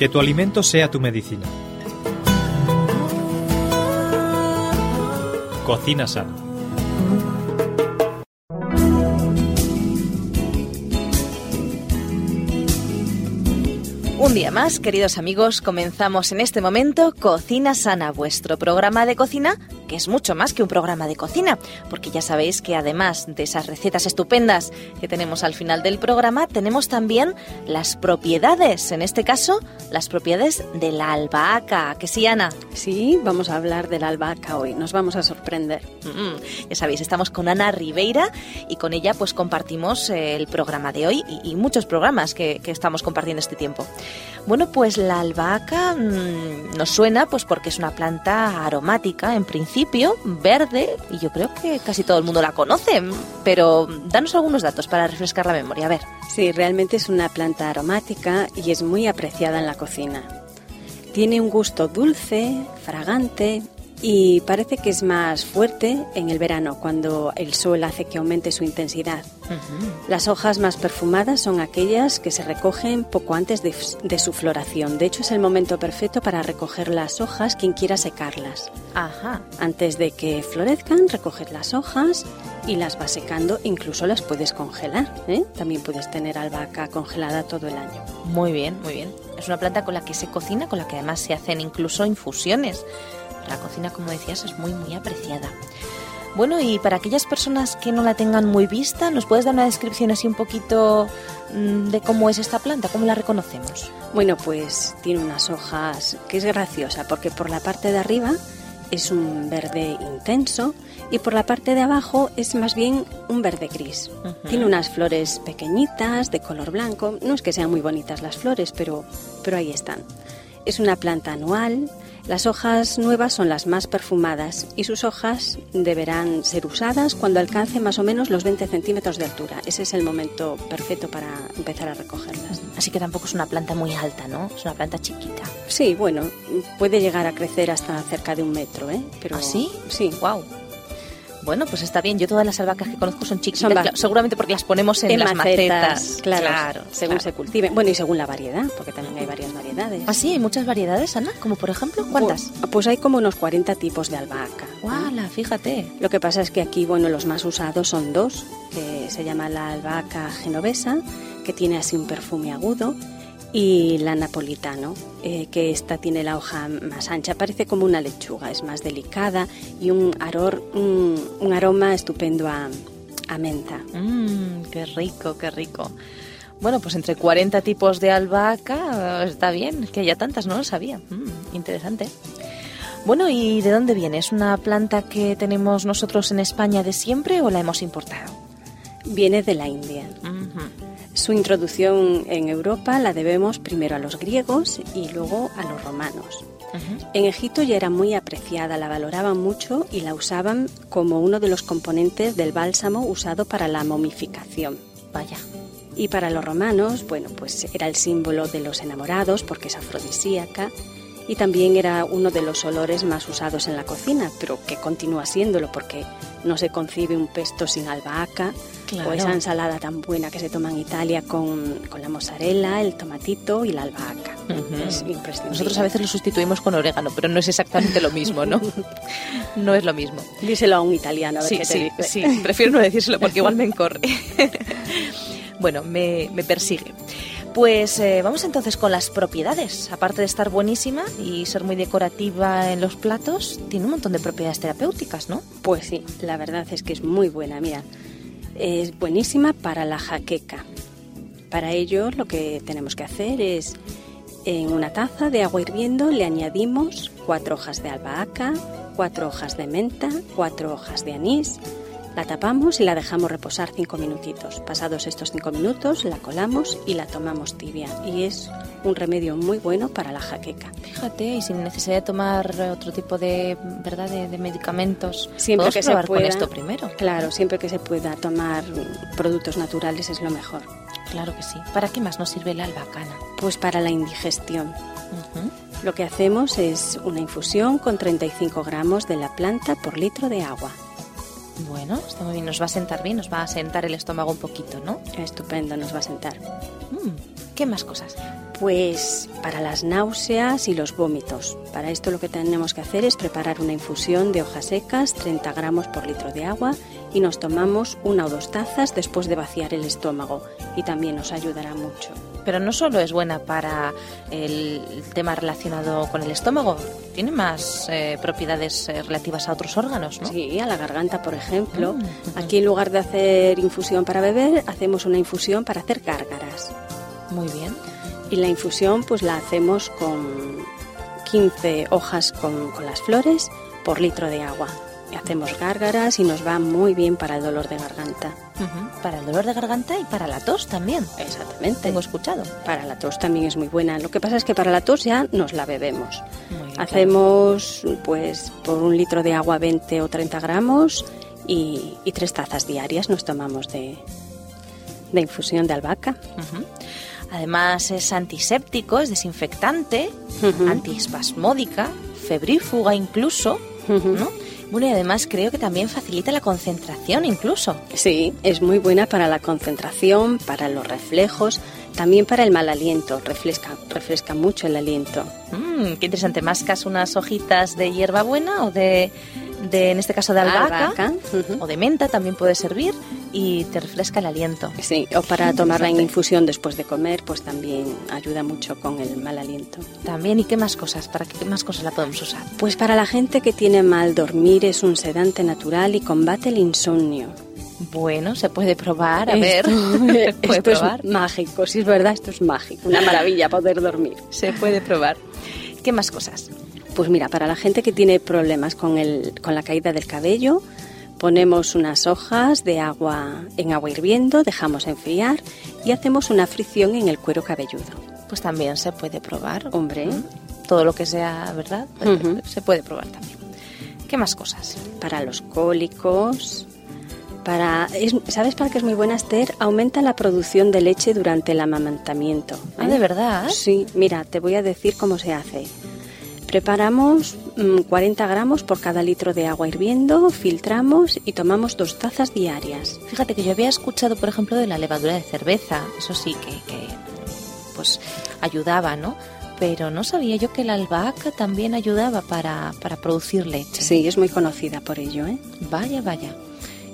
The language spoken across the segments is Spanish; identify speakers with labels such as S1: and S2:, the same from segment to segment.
S1: Que tu alimento sea tu medicina. Cocina sana.
S2: Un día más, queridos amigos, comenzamos en este momento Cocina Sana, vuestro programa de cocina, que es mucho más que un programa de cocina, porque ya sabéis que además de esas recetas estupendas que tenemos al final del programa, tenemos también las propiedades, en este caso, las propiedades de la albahaca. ¿Que sí, Ana?
S3: Sí, vamos a hablar de la albahaca hoy, nos vamos a sorprender.
S2: Mm, ya sabéis, estamos con Ana Ribeira y con ella pues compartimos eh, el programa de hoy y, y muchos programas que, que estamos compartiendo este tiempo. Bueno, pues la albahaca mmm, nos suena pues porque es una planta aromática en principio, verde, y yo creo que casi todo el mundo la conoce, pero danos algunos datos para refrescar la memoria, a ver.
S3: Sí, realmente es una planta aromática y es muy apreciada en la cocina. Tiene un gusto dulce, fragante y parece que es más fuerte en el verano cuando el sol hace que aumente su intensidad. Las hojas más perfumadas son aquellas que se recogen poco antes de, de, su floración. De hecho, es el momento perfecto para recoger las hojas quien quiera secarlas.
S2: Ajá.
S3: Antes de que florezcan, recoges las hojas y las vas secando. Incluso las puedes congelar. ¿eh? También puedes tener albahaca congelada todo el año.
S2: Muy bien, muy bien. Es una planta con la que se cocina, con la que además se hacen incluso infusiones. La cocina, como decías, es muy, muy apreciada. Bueno, y para aquellas personas que no la tengan muy vista, ¿nos puedes dar una descripción así un poquito mmm, de cómo es esta planta? ¿Cómo la reconocemos?
S3: Bueno, pues tiene unas hojas que es graciosa porque por la parte de arriba es un verde intenso y por la parte de abajo es más bien un verde gris. Uh -huh. Tiene unas flores pequeñitas de color blanco. No es que sean muy bonitas las flores, pero, pero ahí están. Es una planta anual, las hojas nuevas son las más perfumadas y sus hojas deberán ser usadas cuando alcance más o menos los 20 centímetros de altura. Ese es el momento perfecto para empezar a recogerlas.
S2: Así que tampoco es una planta muy alta, ¿no? Es una planta chiquita.
S3: Sí, bueno, puede llegar a crecer hasta cerca de un metro, ¿eh?
S2: Pero, ¿Ah, sí?
S3: Sí.
S2: Wow. Bueno, pues está bien. Yo todas las albahacas que conozco son chiquitas, seguramente porque las ponemos en,
S3: en
S2: las
S3: macetas,
S2: macetas.
S3: Claro, claro según claro. se cultiven. Bueno, y según la variedad, porque también hay varias variedades.
S2: ¿Ah, sí? ¿Hay muchas variedades, Ana? Como por ejemplo, ¿cuántas?
S3: Pues, pues hay como unos 40 tipos de albahaca.
S2: ¡Wala! Fíjate.
S3: Lo que pasa es que aquí, bueno, los más usados son dos, que se llama la albahaca genovesa, que tiene así un perfume agudo, y la napolitano, eh, que esta tiene la hoja más ancha, parece como una lechuga, es más delicada y un, aror, un, un aroma estupendo a, a menta.
S2: Mmm, qué rico, qué rico. Bueno, pues entre 40 tipos de albahaca está bien, que haya tantas, no lo sabía. Mm, interesante. Bueno, ¿y de dónde viene? ¿Es una planta que tenemos nosotros en España de siempre o la hemos importado?
S3: Viene de la India. Uh -huh. Su introducción en Europa la debemos primero a los griegos y luego a los romanos. Uh -huh. En Egipto ya era muy apreciada, la valoraban mucho y la usaban como uno de los componentes del bálsamo usado para la momificación.
S2: Vaya.
S3: Y para los romanos, bueno, pues era el símbolo de los enamorados porque es afrodisíaca y también era uno de los olores más usados en la cocina, pero que continúa siéndolo porque no se concibe un pesto sin albahaca claro. o esa ensalada tan buena que se toma en Italia con, con la mozzarella, el tomatito y la albahaca. Uh -huh. Es imprescindible.
S2: Nosotros a veces lo sustituimos con orégano, pero no es exactamente lo mismo, ¿no? no es lo mismo.
S3: Díselo a un italiano. A ver
S2: sí,
S3: qué te
S2: sí,
S3: dice.
S2: sí, prefiero no decírselo porque igual me encorre. bueno, me, me persigue. Pues eh, vamos entonces con las propiedades. Aparte de estar buenísima y ser muy decorativa en los platos, tiene un montón de propiedades terapéuticas, ¿no?
S3: Pues sí, la verdad es que es muy buena. Mira, es buenísima para la jaqueca. Para ello lo que tenemos que hacer es en una taza de agua hirviendo le añadimos cuatro hojas de albahaca, cuatro hojas de menta, cuatro hojas de anís, la tapamos y la dejamos reposar cinco minutitos. Pasados estos cinco minutos, la colamos y la tomamos tibia. Y es un remedio muy bueno para la jaqueca.
S2: Fíjate, y sin necesidad de tomar otro tipo de, ¿verdad? de, de medicamentos.
S3: Siempre que se pueda,
S2: con esto primero.
S3: Claro, siempre que se pueda tomar productos naturales es lo mejor.
S2: Claro que sí. ¿Para qué más nos sirve la albacana?
S3: Pues para la indigestión. Uh -huh. Lo que hacemos es una infusión con 35 gramos de la planta por litro de agua.
S2: Bueno, está muy bien, nos va a sentar bien, nos va a sentar el estómago un poquito, ¿no?
S3: Estupendo, nos va a sentar.
S2: Mm, ¿Qué más cosas?
S3: Pues para las náuseas y los vómitos. Para esto lo que tenemos que hacer es preparar una infusión de hojas secas, 30 gramos por litro de agua, y nos tomamos una o dos tazas después de vaciar el estómago. Y también nos ayudará mucho.
S2: Pero no solo es buena para el tema relacionado con el estómago, tiene más eh, propiedades eh, relativas a otros órganos, ¿no?
S3: Sí, a la garganta, por ejemplo. Mm, Aquí en lugar de hacer infusión para beber, hacemos una infusión para hacer gárgaras.
S2: Muy bien.
S3: Y la infusión pues la hacemos con 15 hojas con, con las flores por litro de agua. Hacemos gárgaras y nos va muy bien para el dolor de garganta.
S2: Para el dolor de garganta y para la tos también.
S3: Exactamente.
S2: Tengo escuchado.
S3: Para la tos también es muy buena. Lo que pasa es que para la tos ya nos la bebemos.
S2: Muy bien,
S3: Hacemos pues por un litro de agua 20 o 30 gramos y, y tres tazas diarias nos tomamos de, de infusión de albahaca.
S2: Además es antiséptico, es desinfectante,
S3: Ujú.
S2: antiespasmódica, febrífuga incluso. ¿no? Bueno, y además creo que también facilita la concentración incluso.
S3: Sí, es muy buena para la concentración, para los reflejos, también para el mal aliento. Refresca, refresca mucho el aliento.
S2: Mm, qué interesante. ¿Mascas unas hojitas de hierbabuena o de, de, en este caso, de albahaca?
S3: Albahaca, ujú.
S2: O de menta también puede servir y te refresca el aliento.
S3: Sí, o para tomarla en infusión después de comer, pues también ayuda mucho con el mal aliento.
S2: También, ¿y qué más cosas? ¿Para qué más cosas la podemos usar?
S3: Pues para la gente que tiene mal dormir es un sedante natural y combate el insomnio.
S2: Bueno, se puede probar, a ver.
S3: Esto,
S2: Se puede
S3: esto
S2: probar.
S3: es mágico, si es verdad, esto es mágico, una maravilla poder dormir.
S2: Se puede probar. ¿Qué más cosas?
S3: Pues mira, para la gente que tiene problemas con, el, con la caída del cabello, ponemos unas hojas de agua en agua hirviendo, dejamos enfriar y hacemos una fricción en el cuero cabelludo.
S2: Pues también se puede probar.
S3: Hombre.
S2: Mm, Todo lo que sea, ¿verdad?
S3: Ujú.
S2: Se puede probar también. ¿Qué más cosas?
S3: Para los cólicos, para es- ¿sabes para qué es muy buena Esther? Aumenta la producción de leche durante el amamantamiento.
S2: Ah,
S3: ¿eh?
S2: ¿de verdad?
S3: Sí, mira, te voy a decir cómo se hace. Preparamos mm, 40 gramos por cada litro de agua hirviendo, filtramos y tomamos dos tazas diarias.
S2: Fíjate que yo había escuchado, por ejemplo, de la levadura de cerveza. Eso sí que, que, pues ayudaba, ¿no? Pero no sabía yo que la albahaca también ayudaba para, para producir leche.
S3: Sí, es muy conocida por ello, ¿eh?
S2: Vaya, vaya.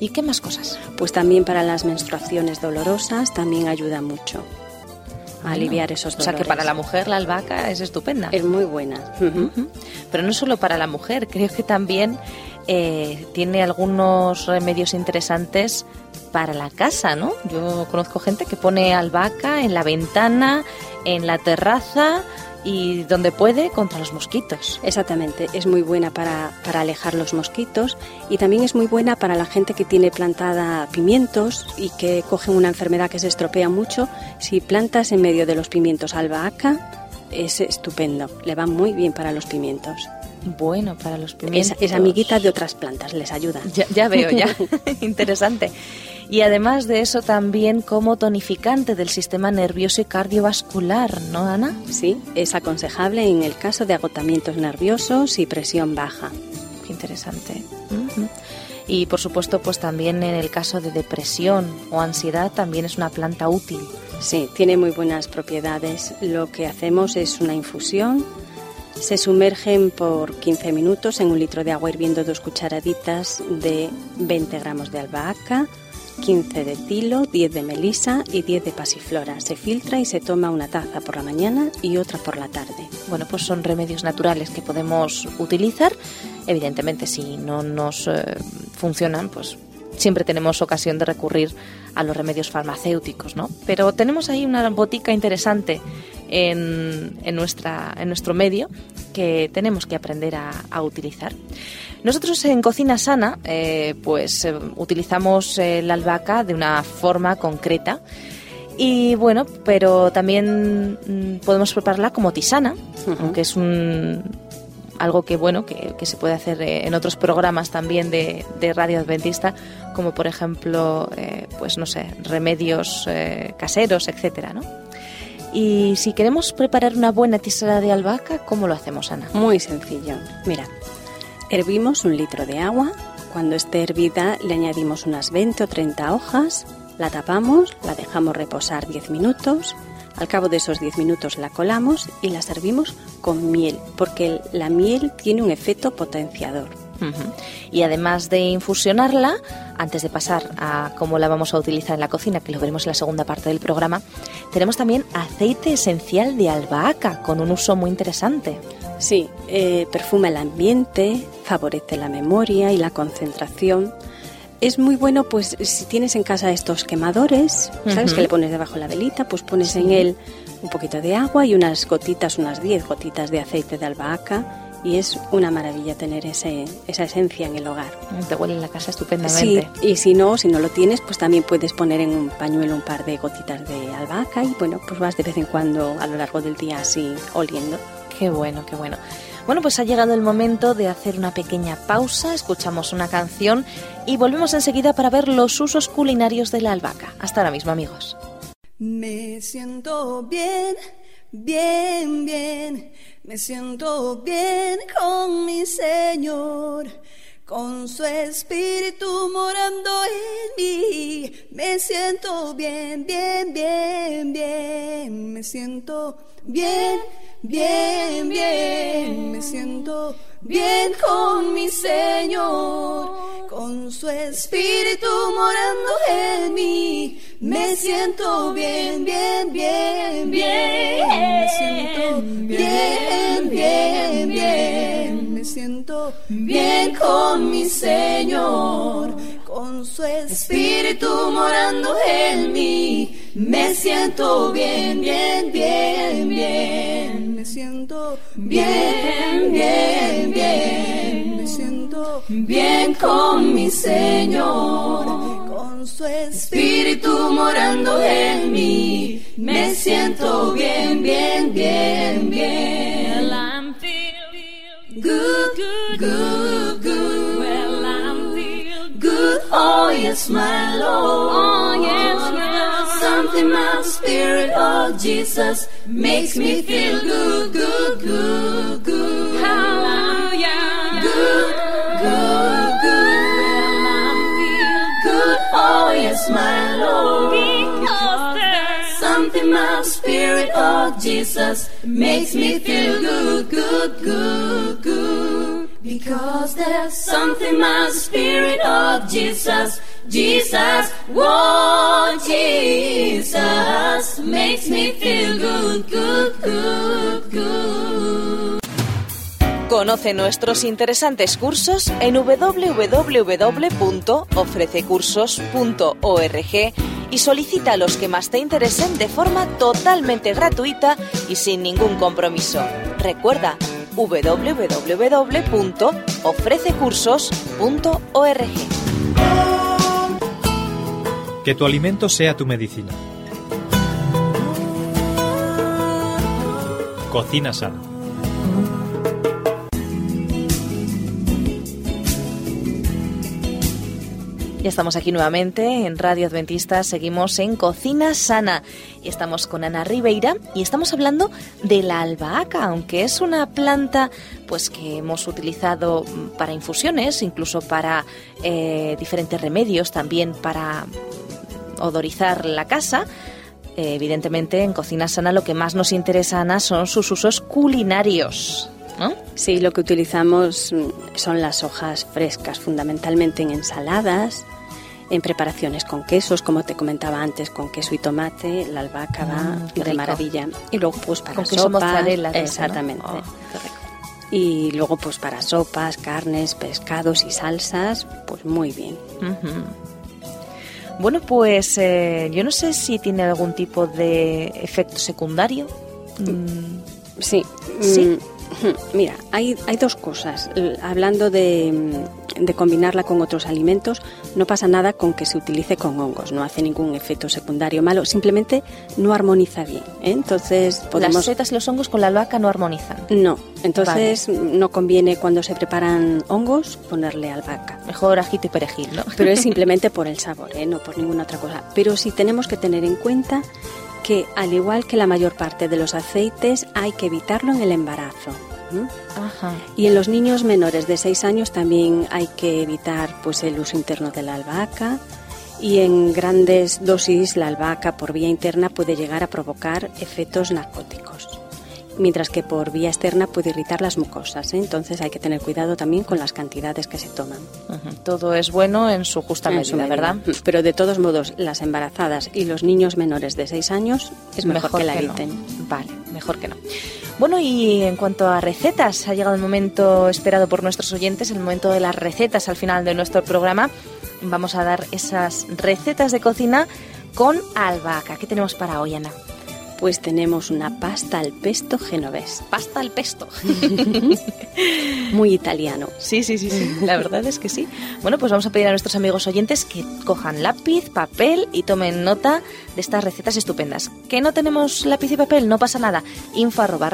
S2: ¿Y qué más cosas?
S3: Pues también para las menstruaciones dolorosas también ayuda mucho a aliviar esos
S2: O
S3: dolores.
S2: sea que para la mujer la albahaca es estupenda.
S3: es muy buena.
S2: Pero no solo para la mujer, creo que también eh, tiene algunos remedios interesantes para la casa, ¿no? Yo conozco gente que pone albahaca en la ventana, en la terraza y donde puede contra los mosquitos.
S3: Exactamente, es muy buena para, para alejar los mosquitos y también es muy buena para la gente que tiene plantada pimientos y que cogen una enfermedad que se estropea mucho. Si plantas en medio de los pimientos albahaca, es estupendo, le va muy bien para los pimientos.
S2: Bueno, para los
S3: Es,
S2: pimientos.
S3: es amiguita de otras plantas, les ayuda.
S2: Ya, ya veo, ya. Interesante. Y además de eso, también como tonificante del sistema nervioso y cardiovascular, ¿no, Ana?
S3: Sí, es aconsejable en el caso de agotamientos nerviosos y presión baja.
S2: Qué interesante. Ujú. Y por supuesto, pues también en el caso de depresión o ansiedad también es una planta útil.
S3: Sí, tiene muy buenas propiedades. Lo que hacemos es una infusión. Se sumergen por 15 minutos en un litro de agua hirviendo dos cucharaditas de 20 gramos de albahaca, 15 de tilo, 10 de melisa y 10 de pasiflora. Se filtra y se toma una taza por la mañana y otra por la tarde.
S2: Bueno, pues son remedios naturales que podemos utilizar. Evidentemente, si no nos eh, funcionan, pues siempre tenemos ocasión de recurrir a los remedios farmacéuticos, ¿no? Pero tenemos ahí una botica interesante en, en nuestra, en nuestro medio que tenemos que aprender a, a utilizar. Nosotros en Cocina Sana, eh, pues eh, utilizamos eh, la albahaca de una forma concreta. Y bueno, pero también mm, podemos prepararla como tisana,
S3: Ujú.
S2: aunque es un algo que bueno que, que se puede hacer en otros programas también de, de radio adventista, como por ejemplo, eh, pues no sé, remedios eh, caseros, etcétera, ¿no? Y si queremos preparar una buena tisana de albahaca, ¿cómo lo hacemos, Ana?
S3: Muy sencillo. Mira, hervimos un litro de agua. Cuando esté hervida le añadimos unas 20 o 30 hojas, la tapamos, la dejamos reposar 10 minutos, Al cabo de esos 10 minutos la colamos y la servimos con miel, porque la miel tiene un efecto potenciador.
S2: Y además de infusionarla, antes de pasar a cómo la vamos a utilizar en la cocina, que lo veremos en la segunda parte del programa, tenemos también aceite esencial de albahaca con un uso muy interesante.
S3: Sí, eh, perfuma el ambiente, favorece la memoria y la concentración. Es muy bueno, pues, si tienes en casa estos quemadores, ¿sabes? Que le pones debajo la velita, pues pones en él un poquito de agua y unas gotitas, unas 10 gotitas de aceite de albahaca y es una maravilla tener ese, esa esencia en el hogar.
S2: Te huele en la casa estupendamente.
S3: Sí, y si no, si no lo tienes, pues también puedes poner en un pañuelo un par de gotitas de albahaca y bueno, pues vas de vez en cuando a lo largo del día así oliendo.
S2: Qué bueno, qué bueno. Bueno, pues ha llegado el momento de hacer una pequeña pausa, escuchamos una canción y volvemos enseguida para ver los usos culinarios de la albahaca. Hasta ahora mismo, amigos.
S4: Me siento bien, bien, bien, me siento bien con mi Señor. Con su espíritu morando en mí, me siento bien, bien, bien, bien, me siento bien bien, bien, me siento bien con mi Señor, con su espíritu morando en mí, me siento bien, bien, bien, bien, me siento bien, bien, bien, me siento bien con mi Señor, con su espíritu morando en mí, me siento bien, bien, bien, bien siento bien, bien, bien. Me siento bien con mi Señor, con su espíritu morando en mí. Me siento bien, bien, bien, bien. I'm feeling good, good, good, good. Well, I'm feeling good. Oh yes, my Lord. Oh yes, my something my spirit of Jesus makes me feel good, good, good, good. My Lord. Oh, because there's something my spirit of Jesus makes me feel good, good, good, good. Because there's something my spirit of Jesus Jesus, oh Jesus, makes me feel good, good, good, good.
S2: Conoce nuestros interesantes cursos en www.ofrececursos.org y solicita los que más te interesen de forma totalmente gratuita y sin ningún compromiso. Recuerda www.ofrececursos.org.
S1: Que tu alimento sea tu medicina. Cocina sana.
S2: Ya estamos aquí nuevamente en Radio Adventista, seguimos en Cocina Sana y estamos con Ana Ribeira y estamos hablando de la albahaca, aunque es una planta pues que hemos utilizado para infusiones, incluso para eh, diferentes remedios, también para odorizar la casa. Eh, evidentemente, en Cocina Sana lo que más nos interesa, Ana, son sus usos culinarios.
S3: Sí, lo que utilizamos son las hojas frescas, fundamentalmente en ensaladas, en preparaciones con quesos, como te comentaba antes, con queso y tomate, la albahaca va
S2: Mm,
S3: de maravilla. Y luego pues para
S2: Con mozzarella ¿no?
S3: exactamente.
S2: Oh, qué rico.
S3: Y luego pues para sopas, carnes, pescados y salsas, pues muy bien.
S2: Bueno, pues eh, yo no sé si tiene algún tipo de efecto secundario. Mm,
S3: Sí.
S2: Sí.
S3: mm, Mira, hay, hay dos cosas. Hablando de, de combinarla con otros alimentos, no pasa nada con que se utilice con hongos, no hace ningún efecto secundario malo, simplemente no armoniza bien. ¿eh? Entonces
S2: Las
S3: podemos...
S2: setas y los hongos con la albahaca no armonizan.
S3: No, entonces no conviene cuando se preparan hongos ponerle albahaca.
S2: Mejor ajito y perejil, ¿no?
S3: Pero es simplemente por el sabor, ¿eh? no por ninguna otra cosa. Pero sí tenemos que tener en cuenta que al igual que la mayor parte de los aceites hay que evitarlo en el embarazo.
S2: Ajá.
S3: Y en los niños menores de 6 años también hay que evitar pues el uso interno de la albahaca y en grandes dosis la albahaca por vía interna puede llegar a provocar efectos narcóticos mientras que por vía externa puede irritar las mucosas. ¿eh? Entonces hay que tener cuidado también con las cantidades que se toman.
S2: Todo es bueno en su justa medida, ¿verdad?
S3: Pero de todos modos, las embarazadas y los niños menores de 6 años es mejor, que la eviten.
S2: Vale, mejor que no. Bueno, y en cuanto a recetas, ha llegado el momento esperado por nuestros oyentes, el momento de las recetas al final de nuestro programa. Vamos a dar esas recetas de cocina con albahaca. ¿Qué tenemos para hoy, Ana?
S3: Pues tenemos una pasta al pesto genovés.
S2: Pasta al pesto.
S3: Muy italiano.
S2: Sí, sí, sí, sí. La verdad es que sí. Bueno, pues vamos a pedir a nuestros amigos oyentes que cojan lápiz, papel y tomen nota de estas recetas estupendas. ¿Que no tenemos lápiz y papel? No pasa nada. info arroba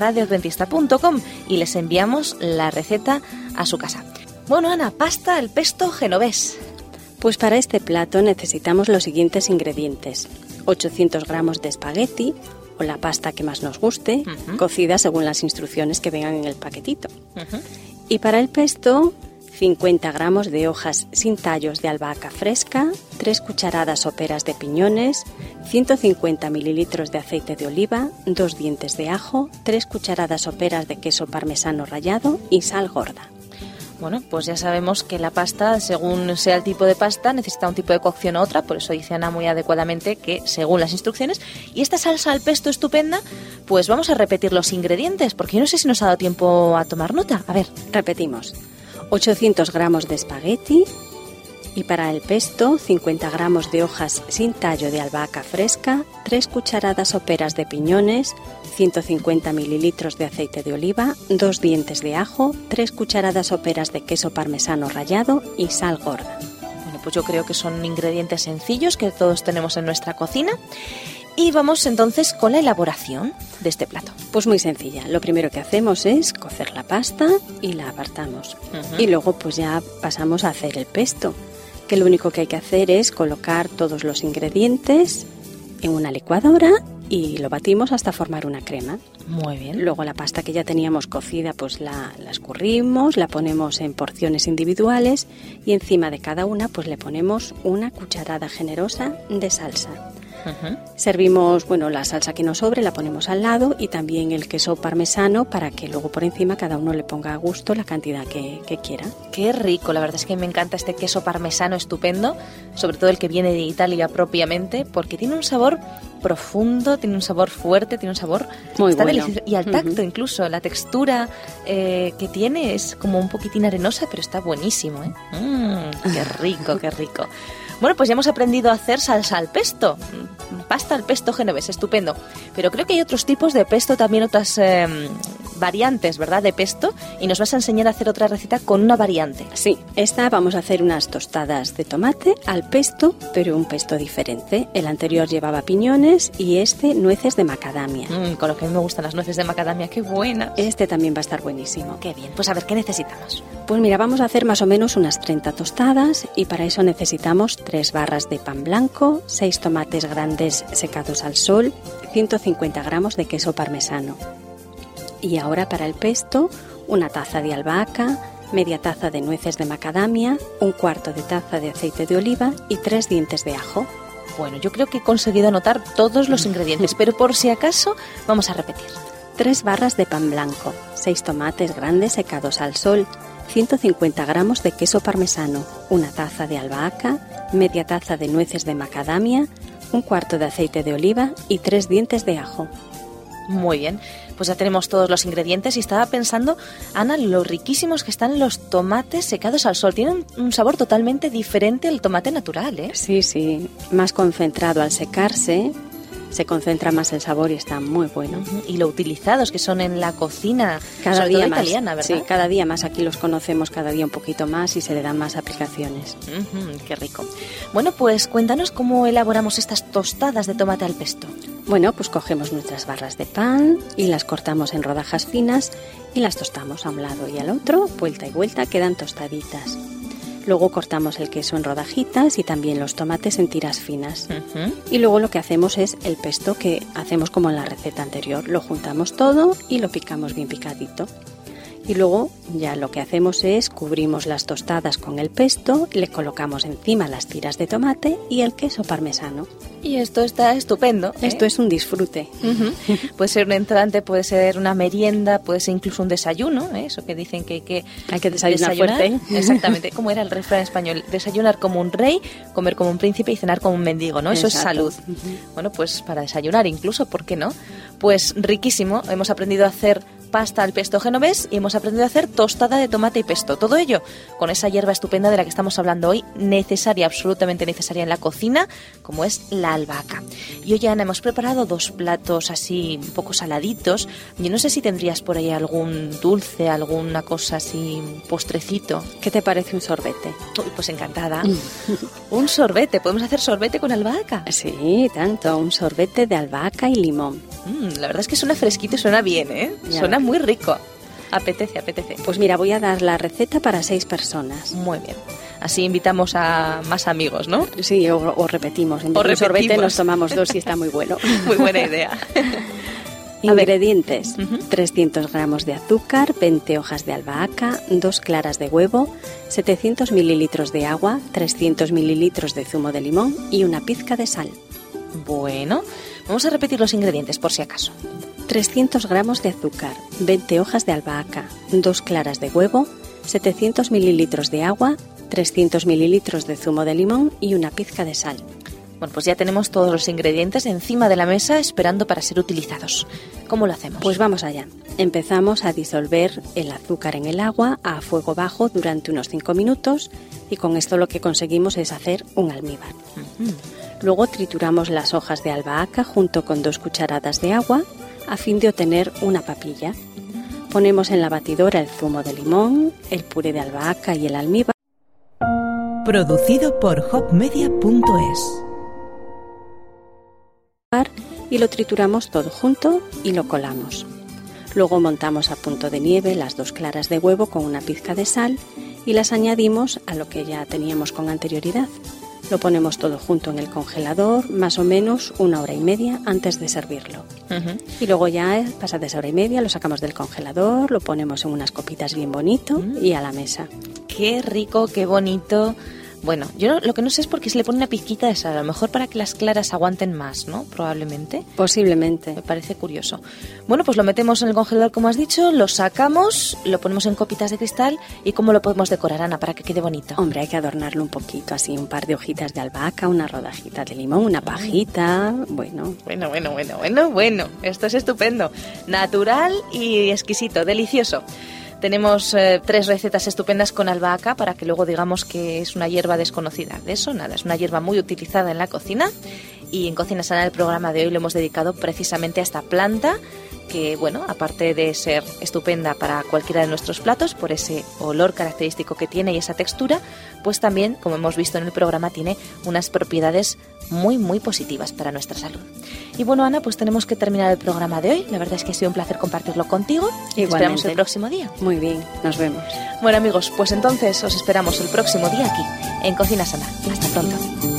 S2: y les enviamos la receta a su casa. Bueno, Ana, pasta al pesto genovés.
S3: Pues para este plato necesitamos los siguientes ingredientes. 800 gramos de espagueti, o la pasta que más nos guste, cocida según las instrucciones que vengan en el paquetito. Y para el pesto, 50 gramos de hojas sin tallos de albahaca fresca, 3 cucharadas soperas de piñones, 150 mililitros de aceite de oliva, 2 dientes de ajo, 3 cucharadas soperas de queso parmesano rallado y sal gorda.
S2: Bueno, pues ya sabemos que la pasta, según sea el tipo de pasta, necesita un tipo de cocción u otra, por eso dice Ana muy adecuadamente que según las instrucciones. Y esta salsa al pesto estupenda, pues vamos a repetir los ingredientes, porque yo no sé si nos ha dado tiempo a tomar nota. A ver,
S3: repetimos. 800 gramos de espagueti, y para el pesto 50 gramos de hojas sin tallo de albahaca fresca, 3 cucharadas soperas de piñones, 150 mililitros de aceite de oliva, 2 dientes de ajo, 3 cucharadas soperas de queso parmesano rallado y sal gorda.
S2: Bueno, pues yo creo que son ingredientes sencillos que todos tenemos en nuestra cocina. Y vamos entonces con la elaboración de este plato.
S3: Pues muy sencilla. Lo primero que hacemos es cocer la pasta y la apartamos. Y luego pues ya pasamos a hacer el pesto que lo único que hay que hacer es colocar todos los ingredientes en una licuadora y lo batimos hasta formar una crema.
S2: Muy bien.
S3: Luego la pasta que ya teníamos cocida pues la, la, escurrimos, la ponemos en porciones individuales y encima de cada una pues le ponemos una cucharada generosa de salsa. Servimos, bueno, la salsa que nos sobre la ponemos al lado y también el queso parmesano para que luego por encima cada uno le ponga a gusto la cantidad que, quiera.
S2: Qué rico, la verdad es que me encanta este queso parmesano estupendo, sobre todo el que viene de Italia propiamente, porque tiene un sabor profundo, tiene un sabor fuerte, tiene un sabor
S3: muy bueno.
S2: Y al tacto incluso, la textura eh, que tiene es como un poquitín arenosa, pero está buenísimo. ¿eh? Mm, qué rico, qué rico. Bueno, pues ya hemos aprendido a hacer salsa al pesto, pasta al pesto genovés, estupendo. Pero creo que hay otros tipos de pesto, también otras em, variantes, ¿verdad? De pesto. Y nos vas a enseñar a hacer otra receta con una variante.
S3: Sí, esta vamos a hacer unas tostadas de tomate al pesto, pero un pesto diferente. El anterior llevaba piñones y este nueces de macadamia.
S2: Mm, con lo que a mí me gustan las nueces de macadamia, qué buena.
S3: Este también va a estar buenísimo.
S2: Qué bien. Pues a ver, ¿qué necesitamos?
S3: Pues mira, vamos a hacer más o menos unas 30 tostadas y para eso necesitamos 3 barras de pan blanco, 6 tomates grandes secados al sol, 150 gramos de queso parmesano. Y ahora para el pesto, una taza de albahaca, media taza de nueces de macadamia, un cuarto de taza de aceite de oliva y 3 dientes de ajo.
S2: Bueno, yo creo que he conseguido anotar todos los ingredientes, pero por si acaso vamos a repetir.
S3: 3 barras de pan blanco, 6 tomates grandes secados al sol, 150 gramos de queso parmesano, una taza de albahaca, media taza de nueces de macadamia, un cuarto de aceite de oliva y tres dientes de ajo.
S2: Muy bien, pues ya tenemos todos los ingredientes y estaba pensando, Ana, lo riquísimos que están los tomates secados al sol. Tienen un sabor totalmente diferente al tomate natural, ¿eh?
S3: Sí, sí, más concentrado al secarse, se concentra más el sabor y está muy bueno.
S2: Y lo utilizados que son en la cocina,
S3: cada día más,
S2: italiana, ¿verdad?
S3: Sí, cada día más. Aquí los conocemos cada día un poquito más y se le dan más aplicaciones.
S2: qué rico. Bueno, pues cuéntanos cómo elaboramos estas tostadas de tomate al pesto.
S3: Bueno, pues cogemos nuestras barras de pan y las cortamos en rodajas finas y las tostamos a un lado y al otro, vuelta y vuelta, quedan tostaditas. Luego cortamos el queso en rodajitas y también los tomates en tiras finas. Y luego lo que hacemos es el pesto que hacemos como en la receta anterior. Lo juntamos todo y lo picamos bien picadito. Y luego ya lo que hacemos es cubrimos las tostadas con el pesto, le colocamos encima las tiras de tomate y el queso parmesano.
S2: Y esto está estupendo. ¿eh?
S3: Esto es un disfrute.
S2: Puede ser un entrante, puede ser una merienda, puede ser incluso un desayuno, ¿eh? eso que dicen que hay que,
S3: Hay que desayunar fuerte.
S2: Exactamente, como era el refrán español, desayunar como un rey, comer como un príncipe y cenar como un mendigo, ¿no? Eso es salud. Bueno, pues para desayunar incluso, ¿por qué no? Pues riquísimo, hemos aprendido a hacer pasta al pesto genovés y hemos aprendido a hacer tostada de tomate y pesto. Todo ello con esa hierba estupenda de la que estamos hablando hoy, necesaria, absolutamente necesaria en la cocina, como es la albahaca. Y hoy, Ana, hemos preparado dos platos así un poco saladitos. Yo no sé si tendrías por ahí algún dulce, alguna cosa así, postrecito.
S3: ¿Qué te parece un sorbete?
S2: Uy, pues encantada. un sorbete, podemos hacer sorbete con albahaca.
S3: Sí, tanto, un sorbete de albahaca y limón.
S2: Mm, la verdad es que suena fresquito y suena bien, ¿eh?
S3: Ya
S2: suena. Muy rico. Apetece, apetece.
S3: Pues mira, voy a dar la receta para seis personas.
S2: Muy bien. Así invitamos a más amigos, ¿no?
S3: Sí, o, o repetimos. En
S2: O
S3: sorbete nos tomamos dos y está muy bueno.
S2: Muy buena idea.
S3: Ingredientes:
S2: Ujú.
S3: 300 gramos de azúcar, 20 hojas de albahaca, 2 claras de huevo, 700 mililitros de agua, 300 mililitros de zumo de limón y una pizca de sal.
S2: Bueno, vamos a repetir los ingredientes por si acaso.
S3: 300 gramos de azúcar, 20 hojas de albahaca, 2 claras de huevo, 700 mililitros de agua, 300 mililitros de zumo de limón y una pizca de sal.
S2: Bueno, pues ya tenemos todos los ingredientes encima de la mesa esperando para ser utilizados. ¿Cómo lo hacemos?
S3: Pues vamos allá. Empezamos a disolver el azúcar en el agua a fuego bajo durante unos 5 minutos y con esto lo que conseguimos es hacer un almíbar. Luego trituramos las hojas de albahaca junto con dos cucharadas de agua a fin de obtener una papilla. Ponemos en la batidora el zumo de limón, el puré de albahaca y el almíbar.
S5: Producido por hopmedia.es.
S3: y lo trituramos todo junto y lo colamos. Luego montamos a punto de nieve las dos claras de huevo con una pizca de sal y las añadimos a lo que ya teníamos con anterioridad. Lo ponemos todo junto en el congelador, más o menos una hora y media antes de servirlo. Y luego ya, eh, pasada esa hora y media, lo sacamos del congelador, lo ponemos en unas copitas bien bonito y a la mesa.
S2: Qué rico, qué bonito. Bueno, yo lo que no sé es por qué se le pone una pizquita de sal. A lo mejor para que las claras aguanten más, ¿no? Probablemente.
S3: Posiblemente.
S2: Me parece curioso. Bueno, pues lo metemos en el congelador, como has dicho, lo sacamos, lo ponemos en copitas de cristal y cómo lo podemos decorar, Ana, para que quede bonito.
S3: Hombre, hay que adornarlo un poquito, así un par de hojitas de albahaca, una rodajita de limón, una pajita, bueno,
S2: Bueno, bueno, bueno, bueno, bueno. Esto es estupendo. Natural y exquisito, delicioso. Tenemos eh, tres recetas estupendas con albahaca para que luego digamos que es una hierba desconocida. De eso nada, es una hierba muy utilizada en la cocina y en Cocina Sana el programa de hoy lo hemos dedicado precisamente a esta planta que, bueno, aparte de ser estupenda para cualquiera de nuestros platos por ese olor característico que tiene y esa textura, pues también, como hemos visto en el programa, tiene unas propiedades muy, muy positivas para nuestra salud. Y bueno, Ana, pues tenemos que terminar el programa de hoy. La verdad es que ha sido un placer compartirlo contigo. Te Esperamos el próximo día.
S3: muy bien, nos vemos.
S2: Bueno amigos, pues entonces os esperamos el próximo día aquí, en Cocina Sana. Hasta pronto.